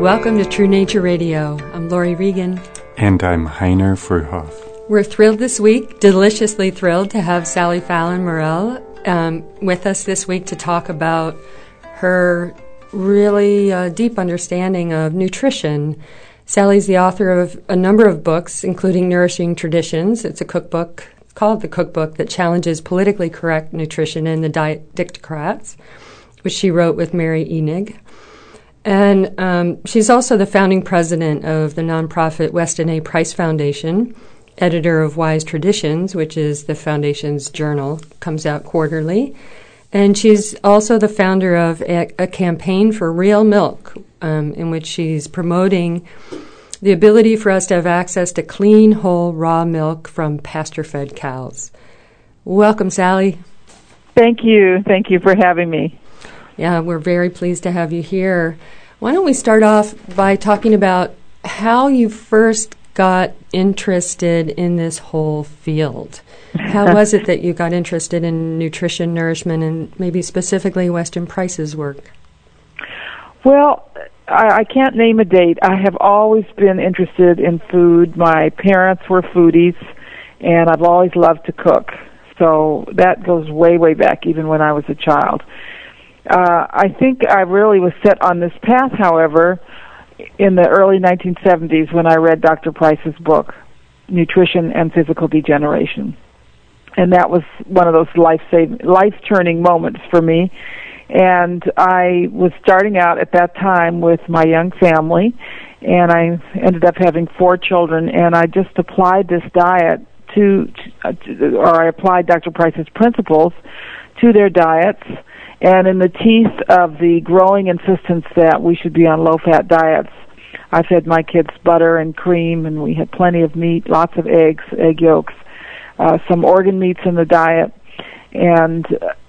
Welcome to True Nature Radio. I'm Laurie Regan. And I'm Heiner Fruehauf. We're thrilled this week, deliciously thrilled to have Sally Fallon Morell um, with us this week to talk about her really uh, deep understanding of nutrition. Sally's the author of a number of books, including Nourishing Traditions. It's a cookbook called The Cookbook that challenges politically correct nutrition and the diet dictocrats, which she wrote with Mary Enig. And um, she's also the founding president of the nonprofit Weston A. Price Foundation, editor of Wise Traditions, which is the foundation's journal, comes out quarterly. And she's also the founder of a, a campaign for real milk, um, in which she's promoting the ability for us to have access to clean, whole, raw milk from pasture fed cows. Welcome, Sally. Thank you. Thank you for having me. Yeah, we're very pleased to have you here. Why don't we start off by talking about how you first got interested in this whole field? How was it that you got interested in nutrition, nourishment, and maybe specifically Weston Price's work? Well, I, I can't name a date. I have always been interested in food. My parents were foodies, and I've always loved to cook. So that goes way, way back, even when I was a child. Uh, I think I really was set on this path, however, in the early 1970s when I read Dr. Price's book, Nutrition and Physical Degeneration. And that was one of those life life turning moments for me. And I was starting out at that time with my young family, and I ended up having four children, and I just applied this diet to, to or I applied Dr. Price's principles to their diets and in the teeth of the growing insistence that we should be on low fat diets, I fed my kids butter and cream, and we had plenty of meat, lots of eggs, egg yolks, uh, some organ meats in the diet, and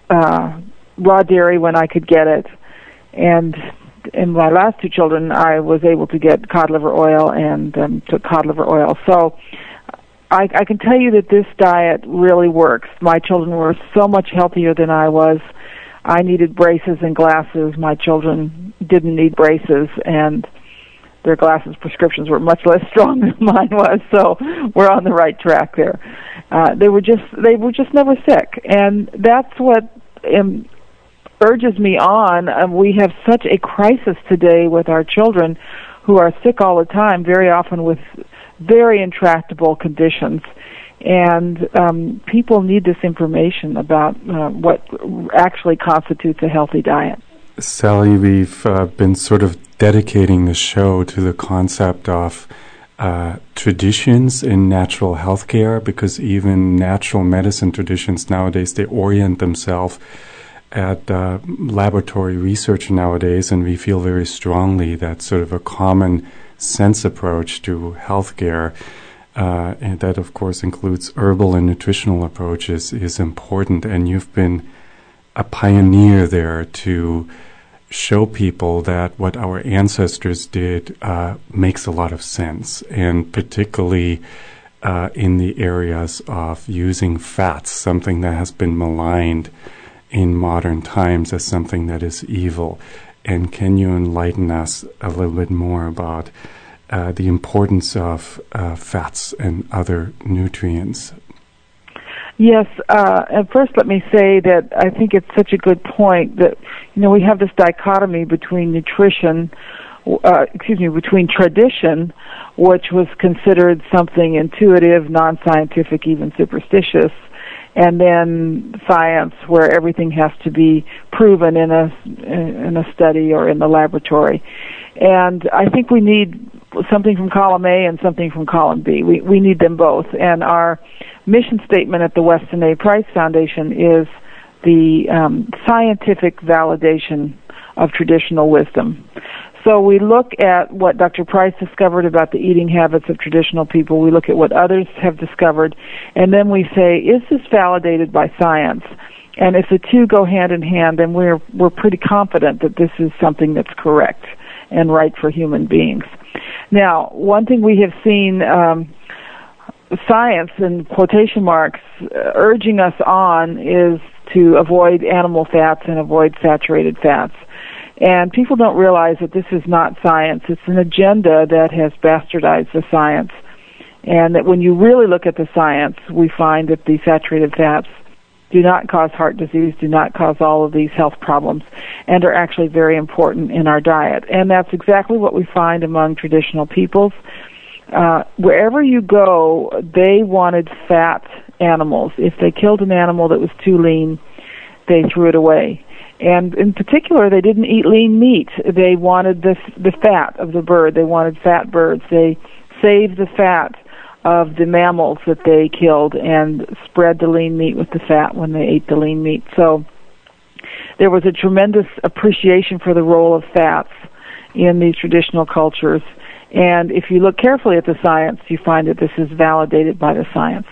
uh, raw dairy when I could get it. And in my last two children, I was able to get cod liver oil and um, took cod liver oil. So I, I can tell you that this diet really works. My children were so much healthier than I was I needed braces and glasses. My children didn't need braces, and their glasses prescriptions were much less strong than mine was. So we're on the right track there. Uh, they were just they were just never sick, and that's what um, urges me on. Um, we have such a crisis today with our children who are sick all the time, very often with very intractable conditions and um, people need this information about uh, what actually constitutes a healthy diet. Sally, we've uh, been sort of dedicating the show to the concept of uh, traditions in natural healthcare because even natural medicine traditions nowadays they orient themselves at uh, laboratory research nowadays, and we feel very strongly that sort of a common sense approach to healthcare uh, and that of course includes herbal and nutritional approaches, is important. And you've been a pioneer there to show people that what our ancestors did uh, makes a lot of sense, and particularly uh, in the areas of using fats, something that has been maligned in modern times as something that is evil. And can you enlighten us a little bit more about? Uh, the importance of uh, fats and other nutrients. Yes, uh, and first let me say that I think it's such a good point that you know we have this dichotomy between nutrition, uh, excuse me, between tradition, which was considered something intuitive, non-scientific, even superstitious, and then science, where everything has to be proven in a in a study or in the laboratory. And I think we need something from column A and something from column B. We we need them both. And our mission statement at the Weston A. Price Foundation is the um, scientific validation of traditional wisdom. So we look at what Dr. Price discovered about the eating habits of traditional people. We look at what others have discovered, and then we say, is this validated by science? And if the two go hand in hand, then we're we're pretty confident that this is something that's correct and right for human beings. Now, one thing we have seen um, science in quotation marks uh, urging us on is to avoid animal fats and avoid saturated fats. And people don't realize that this is not science. It's an agenda that has bastardized the science. And that when you really look at the science, we find that the saturated fats do not cause heart disease, do not cause all of these health problems, and are actually very important in our diet. And that's exactly what we find among traditional peoples. Uh, wherever you go, they wanted fat animals. If they killed an animal that was too lean, they threw it away. And in particular, they didn't eat lean meat. They wanted the the fat of the bird. They wanted fat birds. They saved the fat of the mammals that they killed and spread the lean meat with the fat when they ate the lean meat. So there was a tremendous appreciation for the role of fats in these traditional cultures. And if you look carefully at the science, you find that this is validated by the science.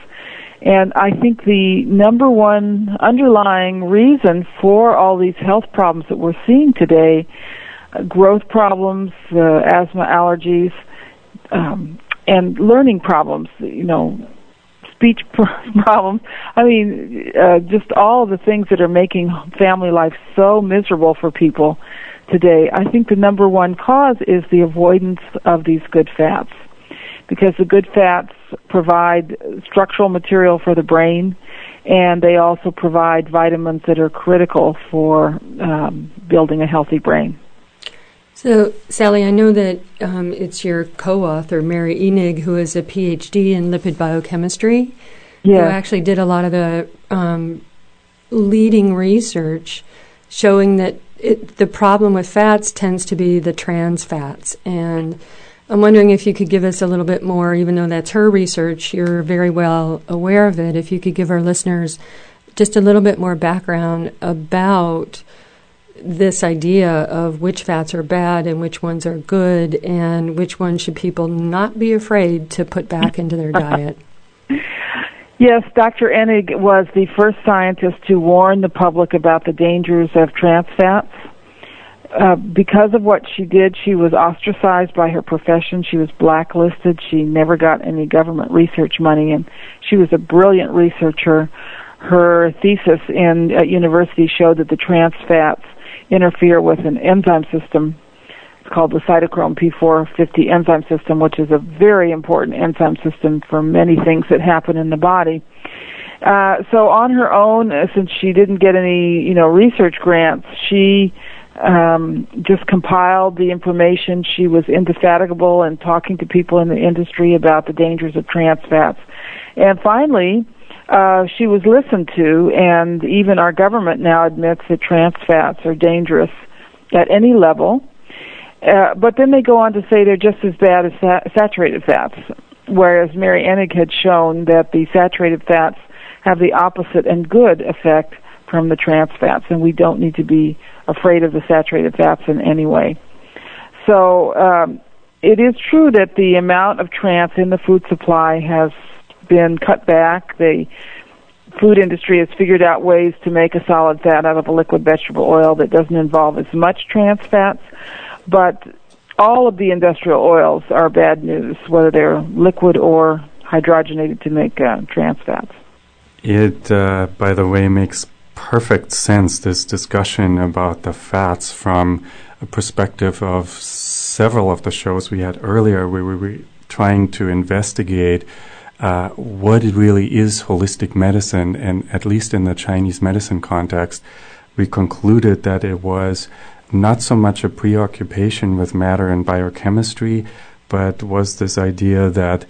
And I think the number one underlying reason for all these health problems that we're seeing today, uh, growth problems, uh, asthma, allergies, um, and learning problems, you know, speech problems. I mean, uh, just all the things that are making family life so miserable for people today. I think the number one cause is the avoidance of these good fats because the good fats provide structural material for the brain and they also provide vitamins that are critical for um, building a healthy brain. So, Sally, I know that um, it's your co author, Mary Enig, who is a PhD in lipid biochemistry, yeah. who actually did a lot of the um, leading research showing that it, the problem with fats tends to be the trans fats. And I'm wondering if you could give us a little bit more, even though that's her research, you're very well aware of it, if you could give our listeners just a little bit more background about this idea of which fats are bad and which ones are good and which ones should people not be afraid to put back into their diet. Yes, Dr. Enig was the first scientist to warn the public about the dangers of trans fats. Uh, because of what she did, she was ostracized by her profession. She was blacklisted. She never got any government research money, and she was a brilliant researcher. Her thesis in at university showed that the trans fats interfere with an enzyme system. It's called the cytochrome P450 enzyme system, which is a very important enzyme system for many things that happen in the body. Uh, so on her own, uh, since she didn't get any, you know, research grants, she um, just compiled the information. She was indefatigable in talking to people in the industry about the dangers of trans fats. And finally, uh, she was listened to, and even our government now admits that trans fats are dangerous at any level. Uh, but then they go on to say they're just as bad as sa- saturated fats, whereas Mary Enig had shown that the saturated fats have the opposite and good effect from the trans fats, and we don't need to be afraid of the saturated fats in any way. So um, it is true that the amount of trans in the food supply has been cut back. The food industry has figured out ways to make a solid fat out of a liquid vegetable oil that doesn't involve as much trans fats, but all of the industrial oils are bad news, whether they're liquid or hydrogenated to make uh, trans fats. It, uh, by the way, makes perfect sense, this discussion about the fats from a perspective of several of the shows we had earlier where we were trying to investigate uh, what it really is holistic medicine, and at least in the Chinese medicine context, we concluded that it was not so much a preoccupation with matter and biochemistry, but was this idea that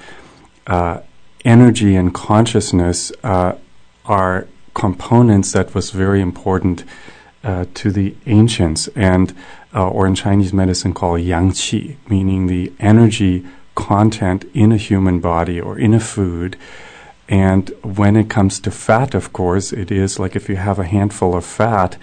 uh, energy and consciousness uh, are components that was very important uh, to the ancients, and uh, or in Chinese medicine called yang qi, meaning the energy content in a human body or in a food. And when it comes to fat, of course, it is like if you have a handful of fat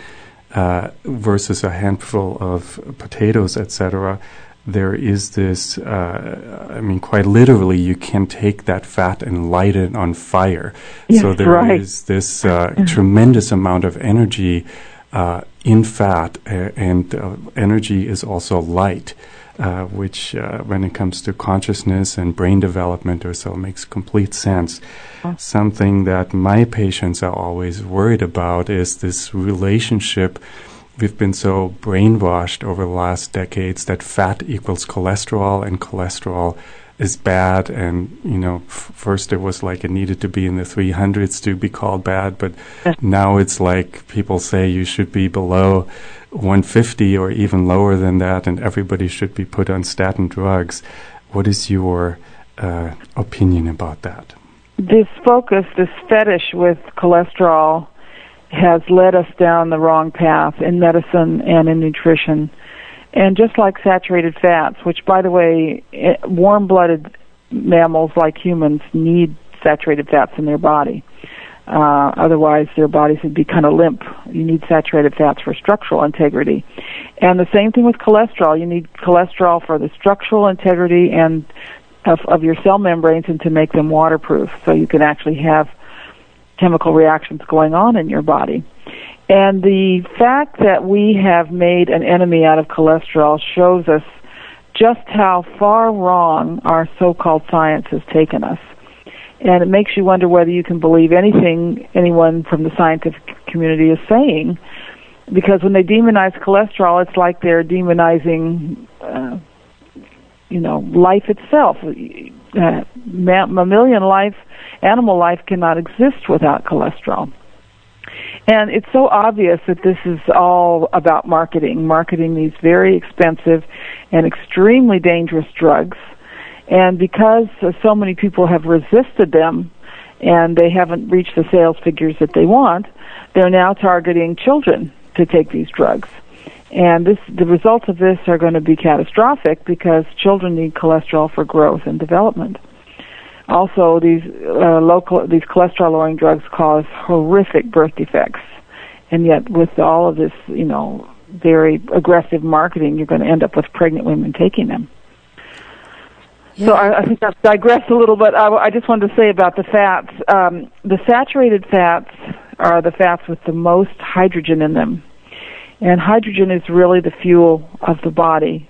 uh, versus a handful of potatoes, etc. There is this, uh, I mean, quite literally, you can take that fat and light it on fire. Yes, so there right. is this uh, mm-hmm. tremendous amount of energy uh, in fat, and uh, energy is also light uh, which, uh, when it comes to consciousness and brain development or so, makes complete sense. Something that my patients are always worried about is this relationship we've been so brainwashed over the last decades that fat equals cholesterol and cholesterol is bad. And you know f- first it was like it needed to be in the 300s to be called bad but now it's like people say you should be below 150 or even lower than that and everybody should be put on statin drugs. What is your uh, opinion about that? This focus this fetish with cholesterol has led us down the wrong path in medicine and in nutrition and just like saturated fats, which, by the way, eh, warm blooded mammals like humans need saturated fats in their body. Uh, otherwise, their bodies would be kind of limp. You need saturated fats for structural integrity. And the same thing with cholesterol. You need cholesterol for the structural integrity and of, of your cell membranes and to make them waterproof so you can actually have chemical reactions going on in your body. And the fact that we have made an enemy out of cholesterol shows us just how far wrong our so-called science has taken us. And it makes you wonder whether you can believe anything anyone from the scientific community is saying. Because when they demonize cholesterol, it's like they're demonizing, uh, you know, life itself. Uh, mammalian life, animal life cannot exist without cholesterol. And it's so obvious that this is all about marketing, marketing these very expensive and extremely dangerous drugs. And because so many people have resisted them and they haven't reached the sales figures that they want, they're now targeting children to take these drugs. And this, the results of this are going to be catastrophic because children need cholesterol for growth and development. Also, these uh, local these cholesterol lowering drugs cause horrific birth defects, and yet with all of this, you know, very aggressive marketing, you're going to end up with pregnant women taking them. Yeah. So I, I think I've digressed a little, but I, I just wanted to say about the fats. Um, the saturated fats are the fats with the most hydrogen in them, and hydrogen is really the fuel of the body.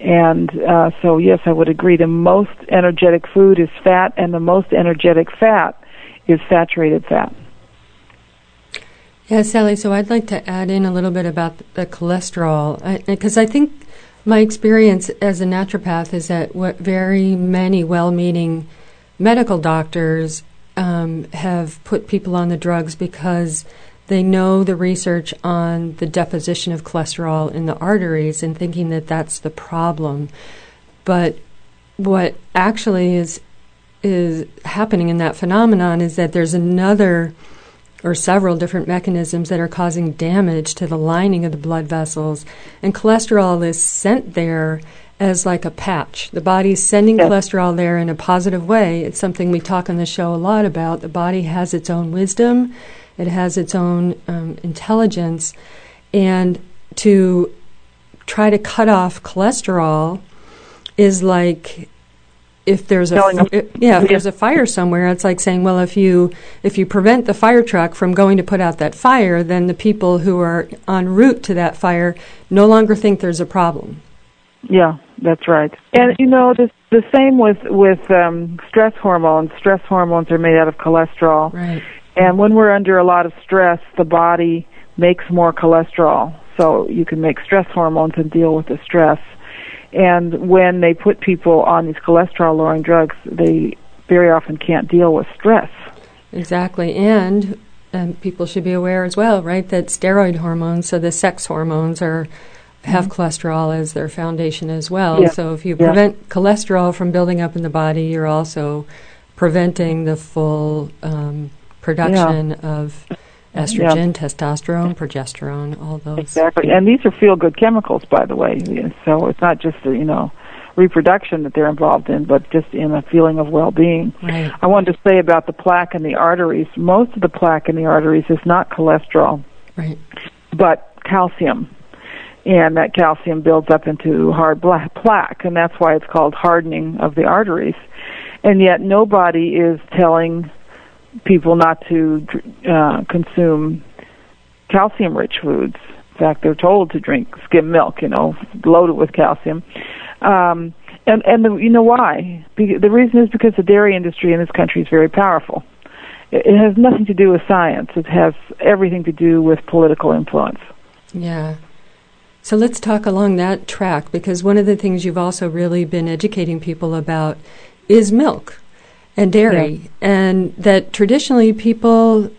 And uh, so, yes, I would agree. The most energetic food is fat, and the most energetic fat is saturated fat. Yeah, Sally, so I'd like to add in a little bit about the cholesterol, because I, I, think my experience as a naturopath is that very many well meaning medical doctors um, have put people on the drugs because they know the research on the deposition of cholesterol in the arteries and thinking that that's the problem. But what actually is is happening in that phenomenon is that there's another or several different mechanisms that are causing damage to the lining of the blood vessels and cholesterol is sent there as like a patch. The body's sending yes. cholesterol there in a positive way. It's something we talk on the show a lot about. The body has its own wisdom it has its own um, intelligence. And to try to cut off cholesterol is like if there's a yeah if there's a fire somewhere it's like saying well if you if you prevent the fire truck from going to put out that fire then the people who are en route to that fire no longer think there's a problem. Yeah that's right. And you know the the same with with um stress hormones stress hormones are made out of cholesterol. Right and when we're under a lot of stress, the body makes more cholesterol. So you can make stress hormones and deal with the stress. And when they put people on these cholesterol lowering drugs, they very often can't deal with stress. Exactly. And and people should be aware as well, right, that steroid hormones, so the sex hormones are have mm-hmm. cholesterol as their foundation as well. Yeah. So if you prevent cholesterol from building up in the body, you're also preventing the full um, production yeah. of estrogen, yeah. testosterone, progesterone, all those. Exactly, and these are feel-good chemicals, by the way. So it's not just you know reproduction that they're involved in, but just in a feeling of well-being. Right. I wanted to say about the plaque in the arteries. Most of the plaque in the arteries is not cholesterol, right, but calcium. And that calcium builds up into hard black plaque, and that's why it's called hardening of the arteries. And yet, nobody is telling people not to uh, consume calcium rich foods. In fact, they're told to drink skim milk, you know, loaded with calcium. Um, and and the, you know why? The reason is because the dairy industry in this country is very powerful. It, it has nothing to do with science. It has everything to do with political influence. Yeah. So let's talk along that track because one of the things you've also really been educating people about is milk and dairy, yeah. and that traditionally people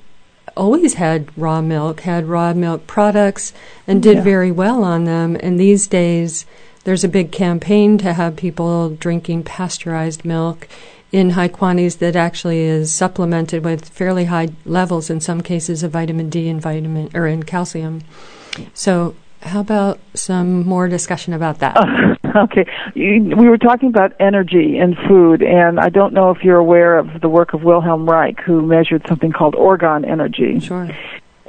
always had raw milk, had raw milk products, and did yeah. very well on them. And these days, there's a big campaign to have people drinking pasteurized milk in high quantities that actually is supplemented with fairly high levels in some cases of vitamin D and vitamin or in calcium. So how about some more discussion about that? Uh, okay. We were talking about energy and food, and I don't know if you're aware of the work of Wilhelm Reich, who measured something called orgone energy. Sure.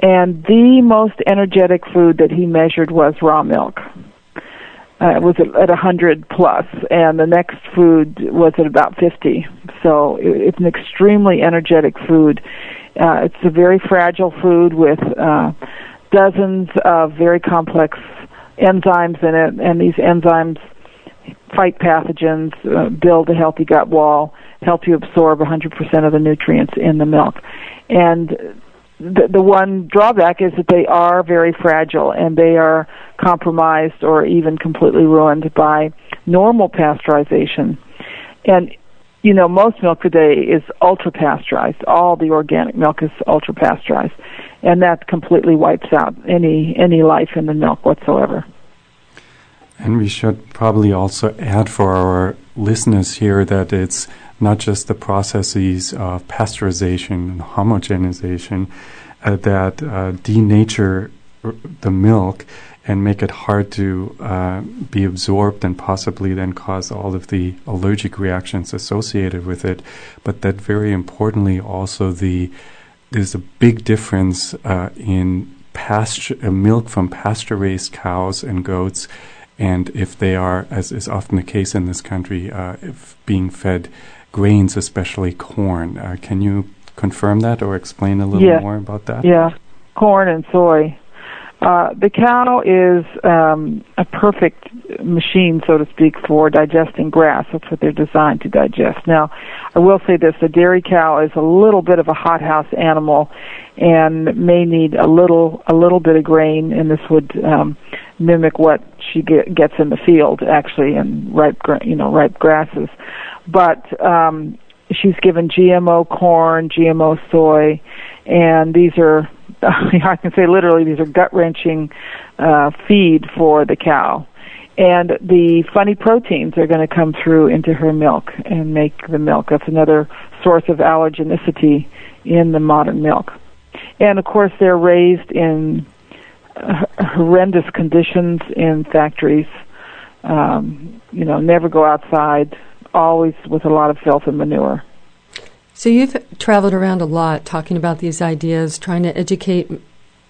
And the most energetic food that he measured was raw milk. Uh, it was at, at 100 plus, and the next food was at about 50. So it, it's an extremely energetic food. Uh, it's a very fragile food with uh, dozens of very complex enzymes in it, and these enzymes fight pathogens, uh, build a healthy gut wall, help you absorb 100% of the nutrients in the milk. And the, the one drawback is that they are very fragile and they are compromised or even completely ruined by normal pasteurization. And you know, most milk today is ultra pasteurized. All the organic milk is ultra pasteurized and that completely wipes out any any life in the milk whatsoever. And we should probably also add for our listeners here that it's not just the processes of pasteurization and homogenization uh, that uh, denature the milk and make it hard to uh, be absorbed and possibly then cause all of the allergic reactions associated with it, but that very importantly also the there's a big difference uh, in pasture uh, milk from pasture raised cows and goats, and if they are, as is often the case in this country, uh, being fed grains, especially corn. Uh, can you confirm that or explain a little yeah. more about that? Yeah, corn and soy. Uh, the cow is um, a perfect machine, so to speak, for digesting grass. That's what they're designed to digest. Now, I will say this: the dairy cow is a little bit of a hothouse animal, and may need a little a little bit of grain, and this would um, mimic what she get, gets in the field, actually, in ripe you know ripe grasses. But um, she's given GMO corn, GMO soy, and these are I can say literally these are gut wrenching uh, feed for the cow. And the funny proteins are going to come through into her milk and make the milk. That's another source of allergenicity in the modern milk. And of course, they're raised in horrendous conditions in factories. Um, you know, never go outside, always with a lot of filth and manure. So you've traveled around a lot talking about these ideas, trying to educate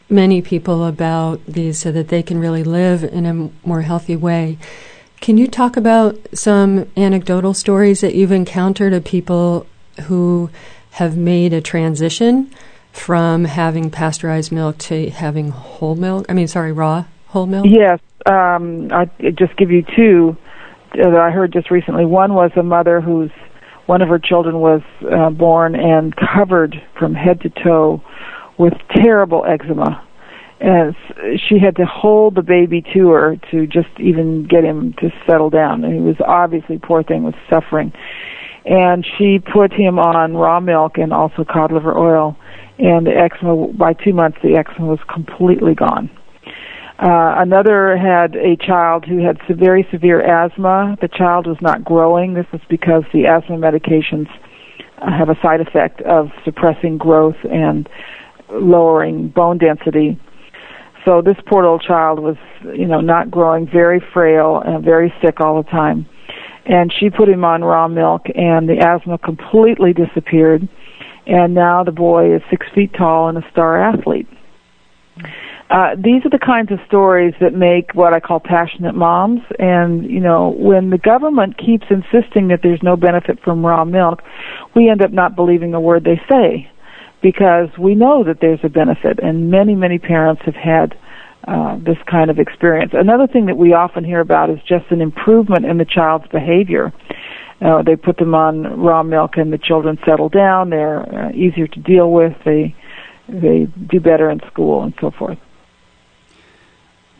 many people about these so that they can really live in a more healthy way. Can you talk about some anecdotal stories that you've encountered of people who have made a transition from having pasteurized milk to having whole milk? I mean, sorry, raw whole milk? Yes. Um, I just give you two that I heard just recently. One was a mother whose one of her children was uh, born and covered from head to toe with terrible eczema. And she had to hold the baby to her to just even get him to settle down. And he was obviously, poor thing, was suffering. And she put him on raw milk and also cod liver oil. And the eczema, by two months, the eczema was completely gone. Uh, another had a child who had very severe asthma. The child was not growing. This was because the asthma medications uh, have a side effect of suppressing growth and lowering bone density. So this poor little child was, you know, not growing, very frail and very sick all the time. And she put him on raw milk, and the asthma completely disappeared. And now the boy is six feet tall and a star athlete. Uh, these are the kinds of stories that make what I call passionate moms. And, you know, when the government keeps insisting that there's no benefit from raw milk, we end up not believing a word they say because we know that there's a benefit. And many, many parents have had uh, this kind of experience. Another thing that we often hear about is just an improvement in the child's behavior. Uh, they put them on raw milk and the children settle down. They're uh, easier to deal with. They they do better in school and so forth.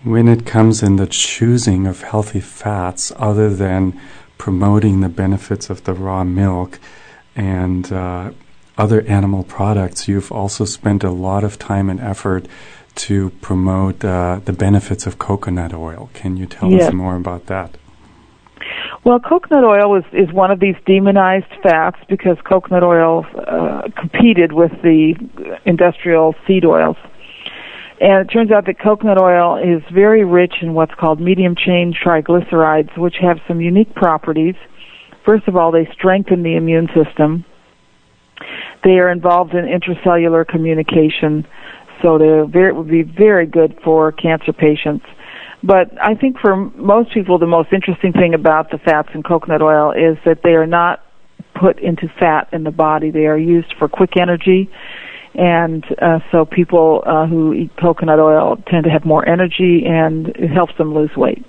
When it comes in the choosing of healthy fats, other than promoting the benefits of the raw milk and uh, other animal products, you've also spent a lot of time and effort to promote uh, the benefits of coconut oil. Can you tell yes. us more about that? Well, coconut oil is, is one of these demonized fats because coconut oil uh, competed with the industrial seed oils. And it turns out that coconut oil is very rich in what's called medium chain triglycerides, which have some unique properties. First of all, they strengthen the immune system. They are involved in intracellular communication, so they would be very good for cancer patients. But I think for most people, the most interesting thing about the fats in coconut oil is that they are not put into fat in the body. They are used for quick energy. And uh, so people uh, who eat coconut oil tend to have more energy and it helps them lose weight.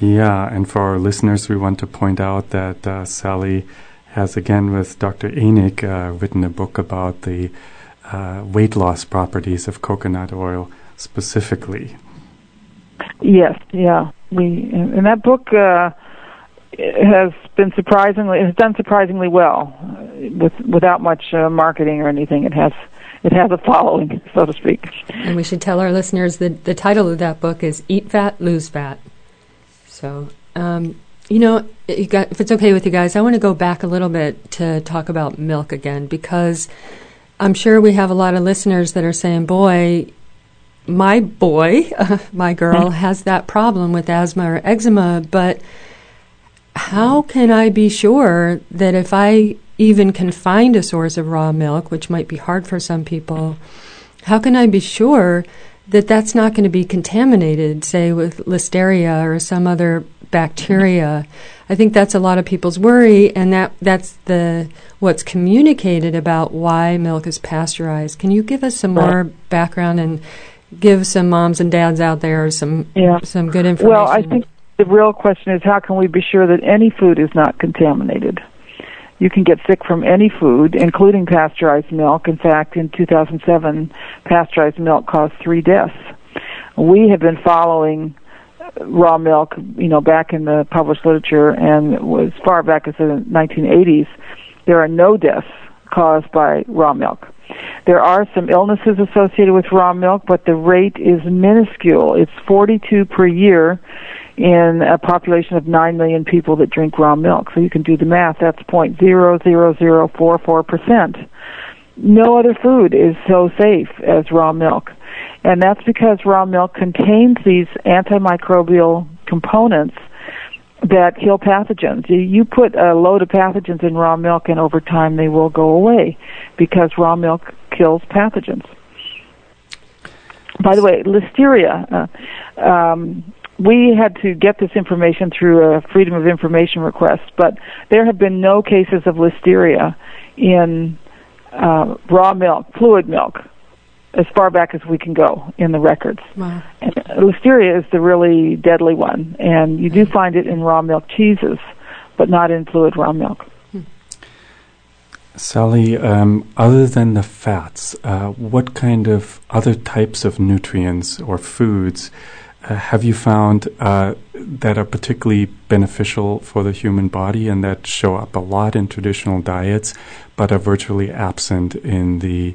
Yeah, and for our listeners, we want to point out that uh, Sally has, again, with Dr. Enig, uh, written a book about the uh, weight loss properties of coconut oil specifically. Yes, yeah. We and that book uh, has been surprisingly has done surprisingly well with without much uh, marketing or anything. It has it has a following, so to speak. And we should tell our listeners that the title of that book is "Eat Fat, Lose Fat." So, um, you know, you got, if it's okay with you guys, I want to go back a little bit to talk about milk again because I'm sure we have a lot of listeners that are saying, "Boy, my boy, uh, my girl, has that problem with asthma or eczema, but how can I be sure that if I even can find a source of raw milk, which might be hard for some people, how can I be sure that that's not going to be contaminated, say, with listeria or some other bacteria? I think that's a lot of people's worry, and that that's the what's communicated about why milk is pasteurized. Can you give us some more background and give some moms and dads out there some yeah. some good information. Well, I think the real question is how can we be sure that any food is not contaminated? You can get sick from any food, including pasteurized milk. In fact, in 2007, pasteurized milk caused three deaths. We have been following raw milk, you know, back in the published literature, and as far back as the 1980s, there are no deaths caused by raw milk. There are some illnesses associated with raw milk, but the rate is minuscule. It's 42 per year in a population of 9 million people that drink raw milk. So you can do the math. That's 0.00044%. No other food is so safe as raw milk. And that's because raw milk contains these antimicrobial components that kill pathogens. You put a load of pathogens in raw milk, and over time they will go away because raw milk kills pathogens. By the way, listeria. Uh, um, we had to get this information through a Freedom of Information request, but there have been no cases of listeria in uh, raw milk, fluid milk, as far back as we can go in the records. Wow. And listeria is the really deadly one, and you do find it in raw milk cheeses, but not in fluid raw milk. Sally, um, other than the fats, uh, what kind of other types of nutrients or foods uh, have you found uh, that are particularly beneficial for the human body and that show up a lot in traditional diets, but are virtually absent in the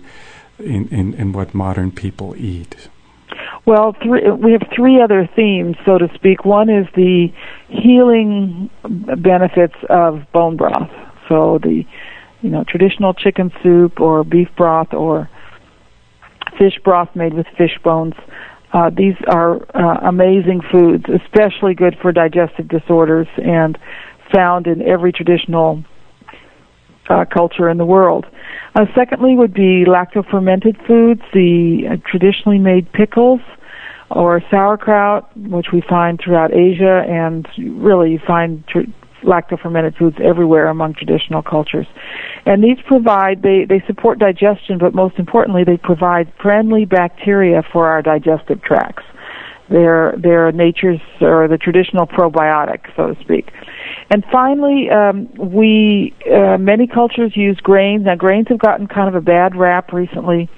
in, in, in what modern people eat? Well, three, we have three other themes, so to speak. One is the healing benefits of bone broth. So the, you know, traditional chicken soup or beef broth or fish broth made with fish bones. Uh, these are uh, amazing foods, especially good for digestive disorders and found in every traditional uh, culture in the world. Uh, secondly, would be lacto-fermented foods, the uh, traditionally made pickles or sauerkraut, which we find throughout Asia, and really you find tr- lacto-fermented foods everywhere among traditional cultures. And these provide, they, they support digestion, but most importantly, they provide friendly bacteria for our digestive tracts. They're, they're nature's, or the traditional probiotic, so to speak. And finally, um, we uh, many cultures use grains. Now, grains have gotten kind of a bad rap recently,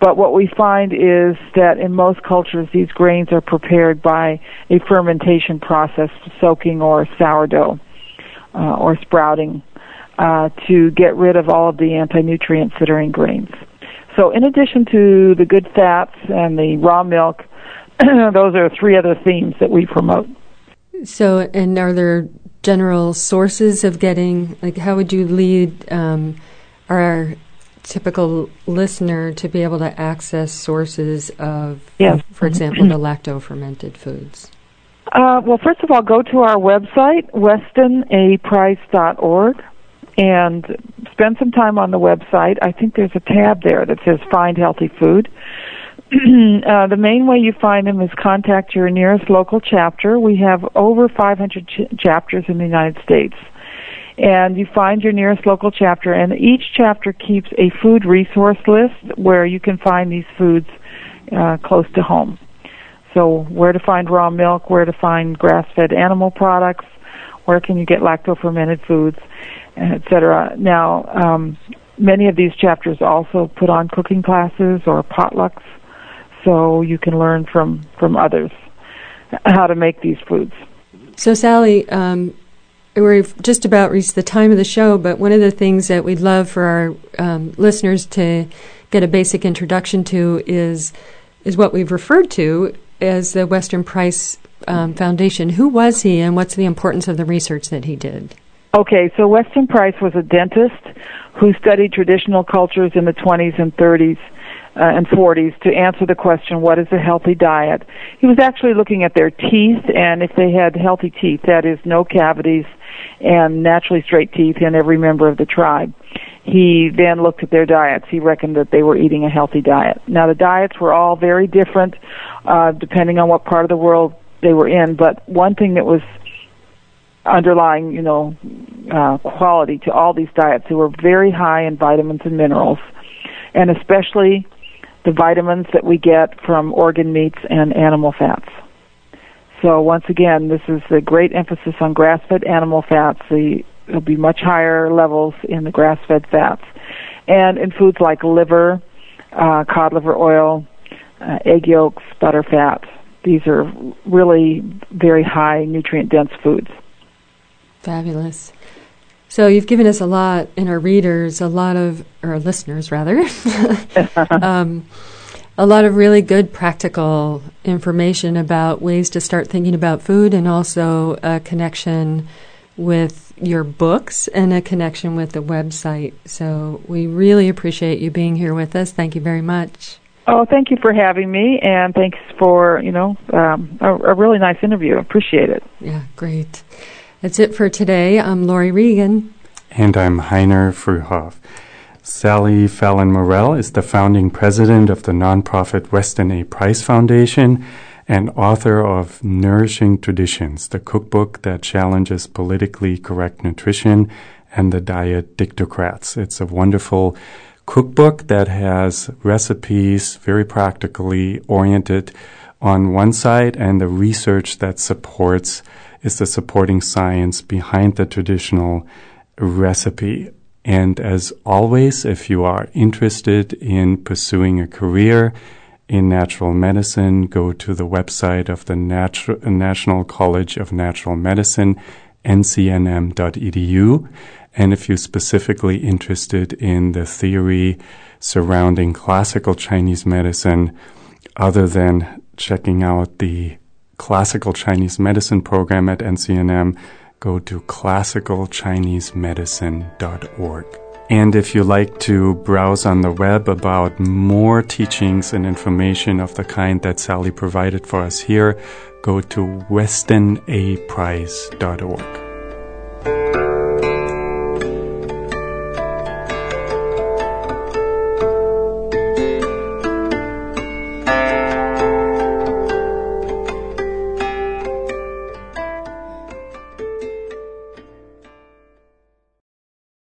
but what we find is that in most cultures, these grains are prepared by a fermentation process, soaking or sourdough uh, or sprouting, uh, to get rid of all of the anti-nutrients that are in grains. So, in addition to the good fats and the raw milk, those are three other themes that we promote. So, and are there general sources of getting, like, how would you lead um, our typical listener to be able to access sources of, yes. for example, the lacto fermented foods? Uh, well, first of all, go to our website, westonaprice.org, and spend some time on the website. I think there's a tab there that says Find Healthy Food. uh, the main way you find them is contact your nearest local chapter. We have over 500 ch- chapters in the United States. And you find your nearest local chapter, and each chapter keeps a food resource list where you can find these foods uh, close to home. So, where to find raw milk, where to find grass fed animal products, where can you get lacto fermented foods, etc. Now, um, many of these chapters also put on cooking classes or potlucks so you can learn from from others how to make these foods. So, Sally, um, we've just about reached the time of the show, but one of the things that we'd love for our um, listeners to get a basic introduction to is is what we've referred to as the Weston Price um, Foundation. Who was he, and what's the importance of the research that he did? Okay, so Weston Price was a dentist who studied traditional cultures in the 20s and 30s uh, and 40s to answer the question, what is a healthy diet? He was actually looking at their teeth and if they had healthy teeth, that is, no cavities and naturally straight teeth in every member of the tribe. He then looked at their diets. He reckoned that they were eating a healthy diet. Now, the diets were all very different uh, depending on what part of the world they were in, but one thing that was underlying, you know, uh, quality to all these diets, they were very high in vitamins and minerals, and especially the vitamins that we get from organ meats and animal fats. So once again, this is a great emphasis on grass-fed animal fats. The, there'll be much higher levels in the grass-fed fats, and in foods like liver, uh, cod liver oil, uh, egg yolks, butter fat. These are really very high nutrient-dense foods. Fabulous. So you've given us a lot, and our readers, a lot of, or our listeners rather, um, a lot of really good practical information about ways to start thinking about food, and also a connection with your books and a connection with the website. So we really appreciate you being here with us. Thank you very much. Oh, thank you for having me, and thanks for you know um, a, a really nice interview. Appreciate it. Yeah, great. That's it for today. I'm Laurie Regan. And I'm Heiner Fruehauf. Sally Fallon Morell is the founding president of the nonprofit Weston A. Price Foundation and author of Nourishing Traditions, the cookbook that challenges politically correct nutrition and the diet dictocrats. It's a wonderful cookbook that has recipes very practically oriented on one side and the research that supports is the supporting science behind the traditional recipe. And as always, if you are interested in pursuing a career in natural medicine, go to the website of the Natu- National College of Natural Medicine, ncnm.edu. And if you're specifically interested in the theory surrounding classical Chinese medicine, other than checking out the classical Chinese medicine program at NCNM, go to classicalchinesemedicine.org. And if you like to browse on the web about more teachings and information of the kind that Sally provided for us here, go to westonaprice.org.